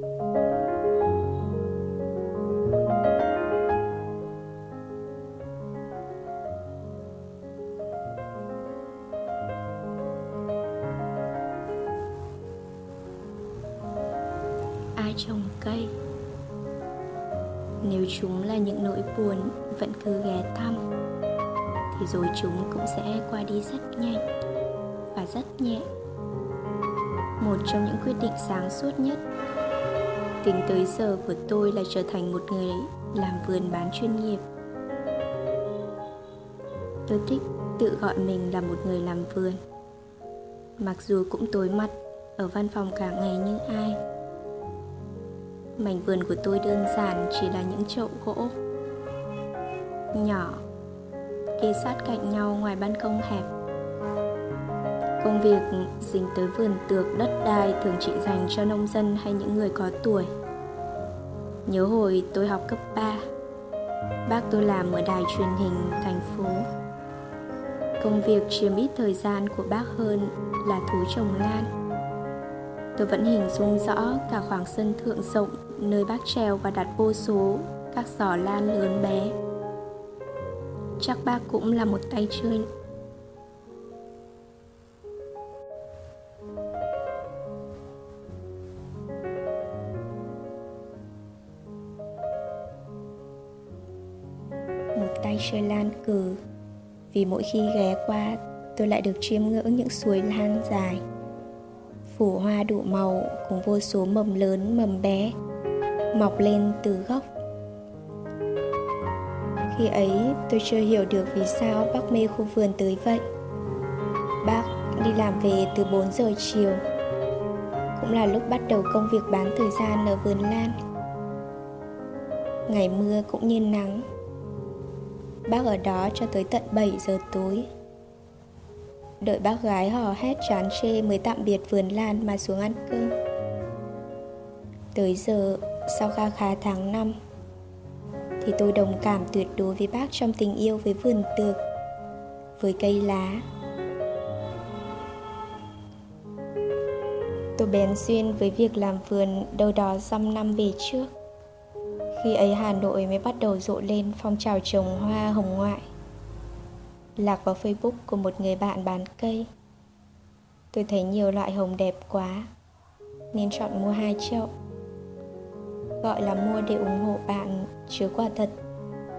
ai trồng cây? Nếu chúng là những nỗi buồn, vẫn cứ ghé thăm, thì rồi chúng cũng sẽ qua đi rất nhanh và rất nhẹ. Một trong những quyết định sáng suốt nhất tính tới giờ của tôi là trở thành một người làm vườn bán chuyên nghiệp. Tôi thích tự gọi mình là một người làm vườn. Mặc dù cũng tối mặt, ở văn phòng cả ngày như ai? Mảnh vườn của tôi đơn giản chỉ là những chậu gỗ nhỏ, kê sát cạnh nhau ngoài ban công hẹp công việc dính tới vườn tược đất đai thường chỉ dành cho nông dân hay những người có tuổi. Nhớ hồi tôi học cấp 3 bác tôi làm ở đài truyền hình thành phố. Công việc chiếm ít thời gian của bác hơn là thú trồng lan. Tôi vẫn hình dung rõ cả khoảng sân thượng rộng, nơi bác treo và đặt vô số các giỏ lan lớn bé. Chắc bác cũng là một tay chơi chơi lan cừ vì mỗi khi ghé qua, tôi lại được chiêm ngưỡng những suối lan dài. Phủ hoa đủ màu, cùng vô số mầm lớn, mầm bé, mọc lên từ gốc. Khi ấy, tôi chưa hiểu được vì sao bác mê khu vườn tới vậy. Bác đi làm về từ 4 giờ chiều. Cũng là lúc bắt đầu công việc bán thời gian ở vườn lan. Ngày mưa cũng như nắng bác ở đó cho tới tận 7 giờ tối. Đợi bác gái hò hét chán chê mới tạm biệt vườn lan mà xuống ăn cơm. Tới giờ, sau kha khá tháng năm, thì tôi đồng cảm tuyệt đối với bác trong tình yêu với vườn tược, với cây lá. Tôi bén duyên với việc làm vườn đâu đó dăm năm về trước khi ấy hà nội mới bắt đầu rộ lên phong trào trồng hoa hồng ngoại. Lạc vào facebook của một người bạn bán cây. Tôi thấy nhiều loại hồng đẹp quá, nên chọn mua hai chậu. Gọi là mua để ủng hộ bạn, chứ quả thật,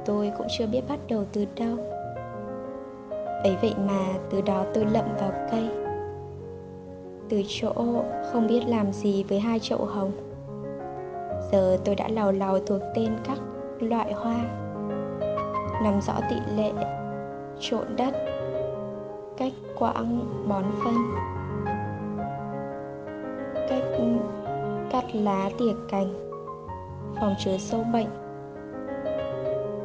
tôi cũng chưa biết bắt đầu từ đâu. Ấy vậy mà từ đó tôi lậm vào cây. Từ chỗ không biết làm gì với hai chậu hồng giờ tôi đã lào lào thuộc tên các loại hoa. Nằm rõ tỷ lệ trộn đất, cách quãng bón phân, cách cắt lá tỉa cành, phòng chứa sâu bệnh.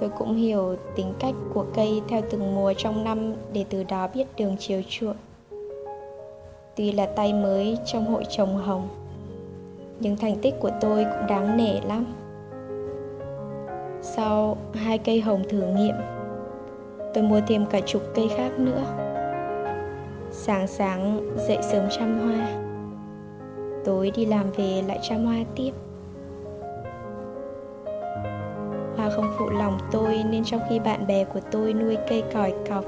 Tôi cũng hiểu tính cách của cây theo từng mùa trong năm để từ đó biết đường chiều chuộng. Tuy là tay mới trong hội trồng hồng nhưng thành tích của tôi cũng đáng nể lắm. Sau hai cây hồng thử nghiệm, tôi mua thêm cả chục cây khác nữa. Sáng sáng dậy sớm chăm hoa. Tối đi làm về lại chăm hoa tiếp. Hoa không phụ lòng tôi nên trong khi bạn bè của tôi nuôi cây còi cọc,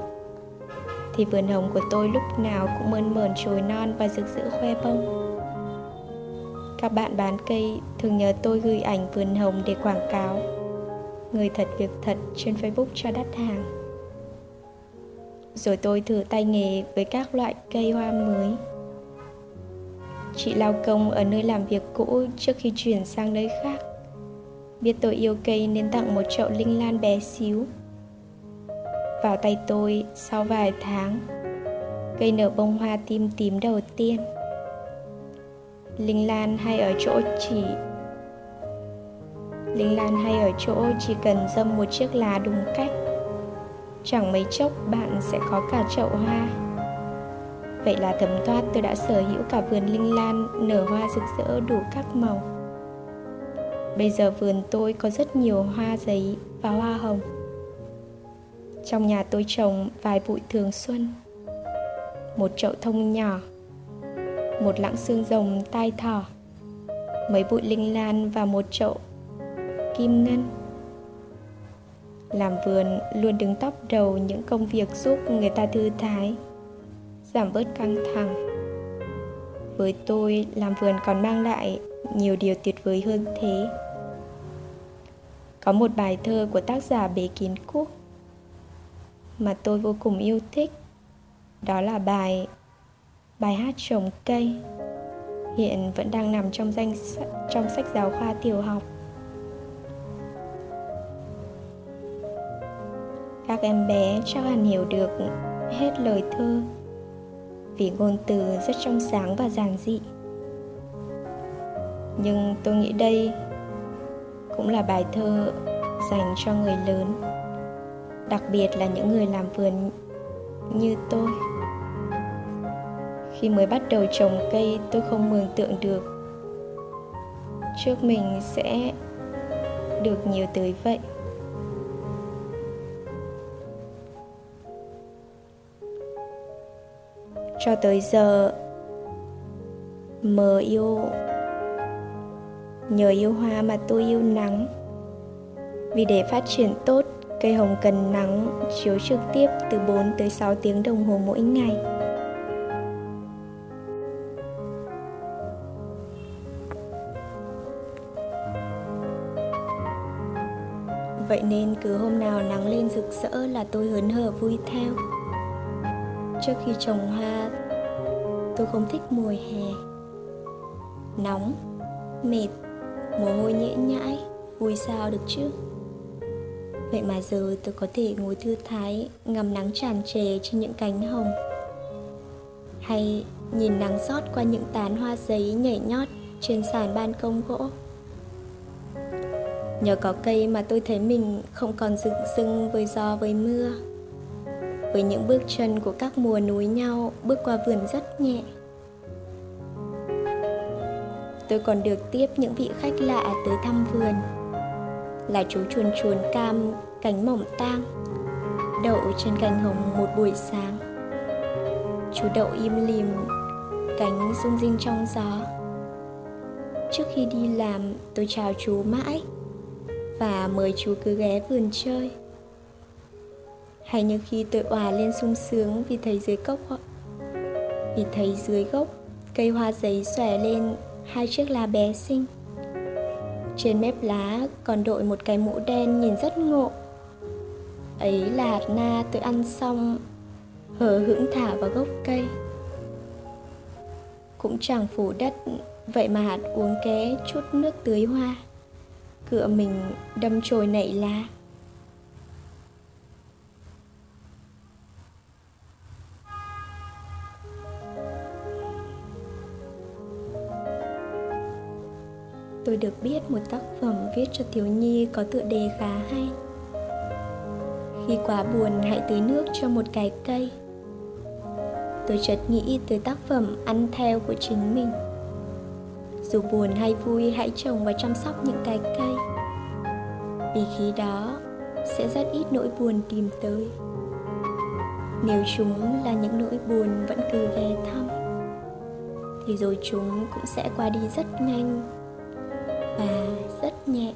thì vườn hồng của tôi lúc nào cũng mơn mởn trồi non và rực rỡ khoe bông các bạn bán cây, thường nhờ tôi gửi ảnh vườn hồng để quảng cáo. Người thật việc thật trên facebook cho đắt hàng. Rồi tôi thử tay nghề với các loại cây hoa mới. Chị lao công ở nơi làm việc cũ trước khi chuyển sang nơi khác. Biết tôi yêu cây nên tặng một chậu linh lan bé xíu. Vào tay tôi, sau vài tháng, cây nở bông hoa tim tím đầu tiên linh lan hay ở chỗ chỉ linh lan hay ở chỗ chỉ cần dâm một chiếc lá đúng cách. Chẳng mấy chốc bạn sẽ có cả chậu hoa. Vậy là thấm thoát tôi đã sở hữu cả vườn linh lan, nở hoa rực rỡ đủ các màu. Bây giờ vườn tôi có rất nhiều hoa giấy và hoa hồng. Trong nhà tôi trồng vài bụi thường xuân. Một chậu thông nhỏ một lạng xương rồng tai thỏ, mấy bụi linh lan và một chậu kim ngân. Làm vườn luôn đứng top đầu những công việc giúp người ta thư thái, giảm bớt căng thẳng. Với tôi, làm vườn còn mang lại nhiều điều tuyệt vời hơn thế. Có một bài thơ của tác giả bế Kiến Quốc mà tôi vô cùng yêu thích. Đó là bài bài hát trồng cây hiện vẫn đang nằm trong danh trong sách giáo khoa tiểu học. Các em bé chắc hẳn hiểu được hết lời thơ, vì ngôn từ rất trong sáng và giản dị. Nhưng tôi nghĩ đây cũng là bài thơ dành cho người lớn, đặc biệt là những người làm vườn như tôi khi mới bắt đầu trồng cây, tôi không mường tượng được. Trước mình sẽ được nhiều tới vậy. Cho tới giờ, mờ yêu, nhờ yêu hoa mà tôi yêu nắng. Vì để phát triển tốt, cây hồng cần nắng chiếu trực tiếp từ 4 tới 6 tiếng đồng hồ mỗi ngày. Vậy nên cứ hôm nào nắng lên rực rỡ là tôi hớn hở vui theo. Trước khi trồng hoa Tôi không thích mùa hè. Nóng, mệt, mồ hôi nhễ nhãi Vui sao được chứ? Vậy mà giờ tôi có thể ngồi thư thái Ngắm nắng tràn trề trên những cánh hồng. Hay nhìn nắng rót qua những tán hoa giấy nhảy nhót Trên sàn ban công gỗ. Nhờ có cây mà tôi thấy mình không còn dựng dưng với gió với mưa. Với những bước chân của các mùa núi nhau bước qua vườn rất nhẹ. Tôi còn được tiếp những vị khách lạ tới thăm vườn. Là chú chuồn chuồn cam, cánh mỏng tang, Đậu trên cành hồng một buổi sáng. Chú đậu im lìm, Cánh rung rinh trong gió. Trước khi đi làm, tôi chào chú mãi và mời chú cứ ghé vườn chơi. Hay như khi tôi òa lên sung sướng vì thấy dưới gốc vì thấy dưới gốc cây hoa giấy xòe lên hai chiếc lá bé xinh. Trên mép lá còn đội một cái mũ đen nhìn rất ngộ. Ấy là hạt na tôi ăn xong, hờ hững thả vào gốc cây. Cũng chẳng phủ đất, vậy mà hạt uống ké chút nước tưới hoa cửa mình đâm chồi nảy lá. Tôi được biết một tác phẩm viết cho thiếu nhi có tựa đề khá hay. Khi quá buồn hãy tưới nước cho một cái cây. Tôi chợt nghĩ tới tác phẩm ăn theo của chính mình dù buồn hay vui, hãy trồng và chăm sóc những cái cây. Vì khi đó, sẽ rất ít nỗi buồn tìm tới. Nếu chúng là những nỗi buồn vẫn cứ ghé thăm, thì rồi chúng cũng sẽ qua đi rất nhanh và rất nhẹ.